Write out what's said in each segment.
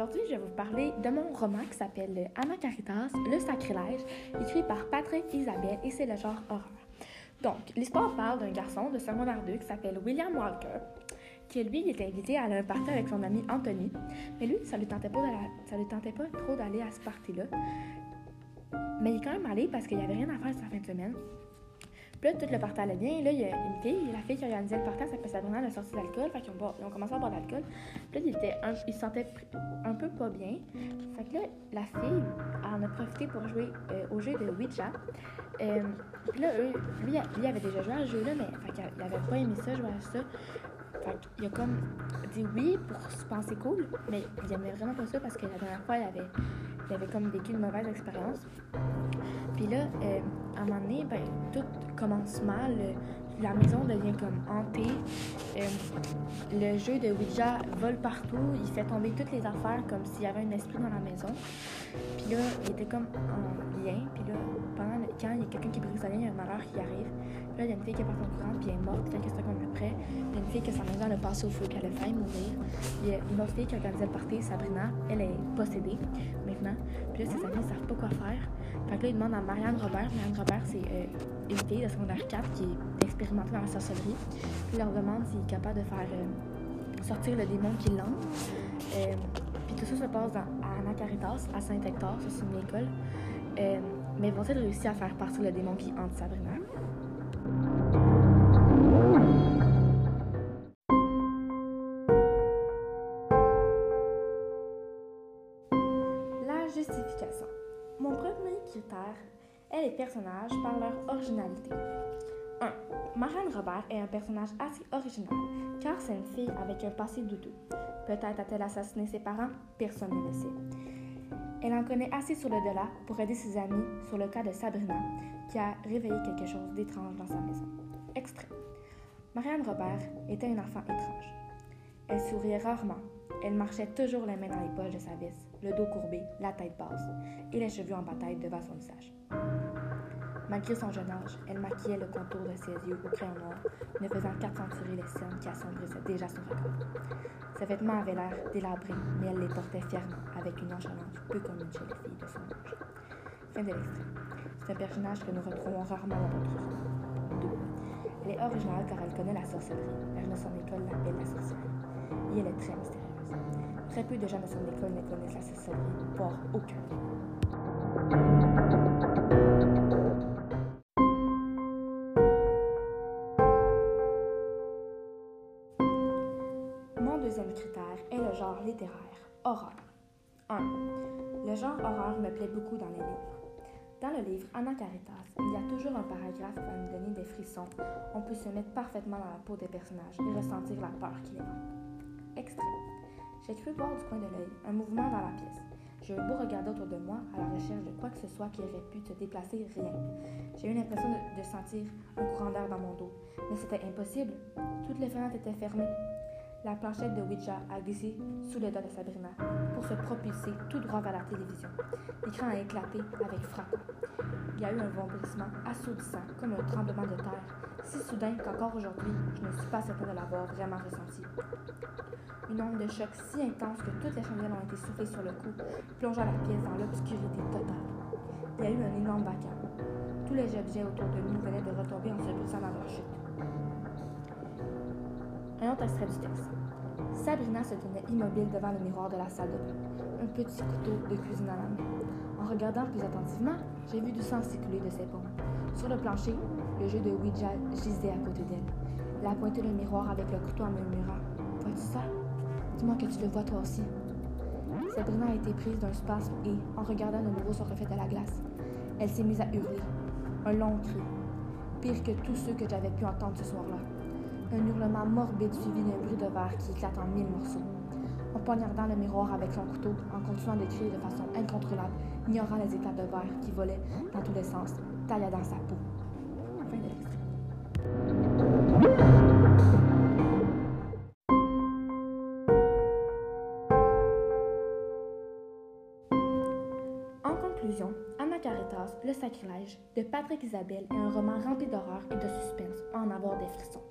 aujourd'hui, je vais vous parler de mon roman qui s'appelle Anna Caritas, Le sacrilège, écrit par Patrick Isabelle et c'est le genre horreur. Donc, l'histoire parle d'un garçon de secondaire 2 qui s'appelle William Walker, qui lui, il était invité à aller à un party avec son ami Anthony, mais lui, ça ça lui tentait pas trop d'aller à ce party-là. Mais il est quand même allé parce qu'il n'y avait rien à faire cette fin de semaine. Puis là, tout le party allait bien. Là, il y a une fille, la fille qui organisait le party, elle s'appelle Sabrina, elle a sorti de l'alcool. Fait qu'ils ont, ils ont commencé à boire de l'alcool. Puis là, il, était un, il se sentait un peu pas bien. Fait que là, la fille en a profité pour jouer euh, au jeu de Ouija. Euh, puis là, lui, lui avait déjà joué à ce jeu-là, mais fait qu'il avait pas aimé ça, jouer à ça. Fait qu'il a comme dit oui pour se penser cool, mais il aimait vraiment pas ça parce que la dernière fois, il avait, il avait comme vécu une mauvaise expérience. Puis là, euh, à un moment donné, ben, tout commence mal. La maison devient comme hantée. Euh, le jeu de Ouija vole partout. Il fait tomber toutes les affaires comme s'il y avait un esprit dans la maison. Puis là, il était comme en lien. Puis là, pendant le, quand il y a quelqu'un qui brise la ligne, il y a un malheur qui arrive. Puis là, il y a une fille qui est partie au courant, puis elle est morte quelques secondes après. Il y a une fille que sa maison a passé au feu, puis elle a failli mourir. Il y a une autre fille qui organisait le party, Sabrina. Elle est possédée maintenant. Puis là, ses amis ne savent pas quoi faire. Fait là, ils demandent à Marianne Robert. Marianne Robert, c'est euh, une fille de secondaire 4 qui est expérimentée dans la sorcellerie. Puis leur demandent s'il est capable de faire euh, sortir le démon qui l'hante. Euh, puis tout ça se passe dans, à Anna Caritas, à Saint-Hector, ça c'est une école. mais vont-ils réussir à faire partir le démon qui hante Sabrina? La justification. Mon premier critère est les personnages par leur originalité. 1. Marianne Robert est un personnage assez original, car c'est une fille avec un passé douteux. Peut-être a-t-elle assassiné ses parents, personne ne le sait. Elle en connaît assez sur le delà pour aider ses amis sur le cas de Sabrina, qui a réveillé quelque chose d'étrange dans sa maison. Extrait. Marianne Robert était une enfant étrange. Elle souriait rarement. Elle marchait toujours les mains dans les poches de sa veste, le dos courbé, la tête basse et les cheveux en bataille devant son visage. Malgré son jeune âge, elle maquillait le contour de ses yeux au crayon noir, ne faisant qu'accentuer les scènes qui assombrissaient déjà son regard. Ses vêtements avaient l'air délabrés, mais elle les portait fièrement, avec une nonchalance peu commune chez les filles de son âge. Fin de l'extrait. C'est un personnage que nous retrouvons rarement dans notre roman. 2. Elle est originale car elle connaît la sorcellerie. La jeune de son école l'appelle la sorcière. Et elle est très mystérieuse. Très peu de gens de son école ne connaissent la sorcellerie, voire aucun. Deuxième critère est le genre littéraire, horreur. 1. Le genre horreur me plaît beaucoup dans les livres. Dans le livre Anna Caritas, il y a toujours un paragraphe qui va nous donner des frissons. On peut se mettre parfaitement dans la peau des personnages et ressentir la peur qui les hante. Extrait. J'ai cru voir du coin de l'œil un mouvement dans la pièce. J'ai eu beau regarder autour de moi à la recherche de quoi que ce soit qui aurait pu se déplacer, rien. J'ai eu l'impression de, de sentir un courant d'air dans mon dos, mais c'était impossible. Toutes les fenêtres étaient fermées. La planchette de Ouija a glissé sous le doigt de Sabrina pour se propulser tout droit vers la télévision. L'écran a éclaté avec fracas. Il y a eu un vomissement assourdissant, comme un tremblement de terre, si soudain qu'encore aujourd'hui, je ne suis pas certaine de l'avoir vraiment ressenti. Une onde de choc si intense que toutes les chandelles ont été soufflées sur le cou, plongeant la pièce dans l'obscurité totale. Il y a eu un énorme vacarme. Tous les objets autour de nous venaient de retomber en se brisant dans leur chute. Un autre extrait du texte. Sabrina se tenait immobile devant le miroir de la salle de un petit couteau de cuisine à la main. En regardant plus attentivement, j'ai vu du sang circuler de ses paumes. Sur le plancher, le jeu de Ouija gisait à côté d'elle. Elle a pointé le miroir avec le couteau en murmurant Vois-tu ça? Dis-moi que tu le vois toi aussi. Sabrina a été prise d'un spasme et, en regardant de nouveau son reflet à la glace, elle s'est mise à hurler. Un long cri. Pire que tous ceux que j'avais pu entendre ce soir-là. Un hurlement morbide suivi d'un bruit de verre qui éclate en mille morceaux. En poignardant le miroir avec son couteau, en continuant de crier de façon incontrôlable, ignorant les éclats de verre qui volaient dans tous les sens, tailla dans sa peau. Fin de l'extrait. En conclusion, Anna Caritas, Le sacrilège de Patrick Isabelle est un roman rempli d'horreur et de suspense, en avoir des frissons.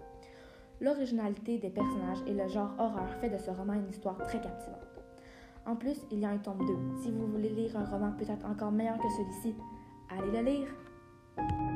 L'originalité des personnages et le genre horreur fait de ce roman une histoire très captivante. En plus, il y a un tome 2. Si vous voulez lire un roman peut-être encore meilleur que celui-ci, allez le lire.